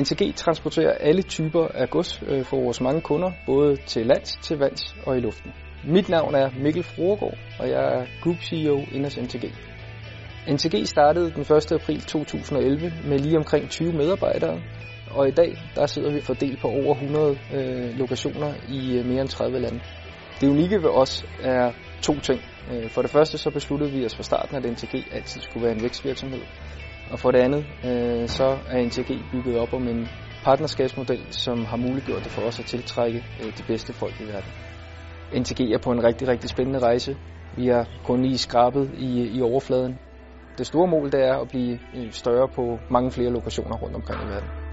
NTG transporterer alle typer af gods øh, for vores mange kunder, både til lands, til vands og i luften. Mit navn er Mikkel Froregård, og jeg er Group CEO inden hos NTG. NTG startede den 1. april 2011 med lige omkring 20 medarbejdere, og i dag der sidder vi fordelt på over 100 øh, lokationer i øh, mere end 30 lande. Det unikke ved os er to ting. Øh, for det første så besluttede vi os fra starten, at NTG altid skulle være en vækstvirksomhed. Og for det andet, øh, så er NTG bygget op om en partnerskabsmodel, som har muliggjort det for os at tiltrække øh, de bedste folk i verden. NTG er på en rigtig, rigtig spændende rejse. Vi har kun lige skrabet i, i overfladen. Det store mål det er at blive øh, større på mange flere lokationer rundt omkring i verden.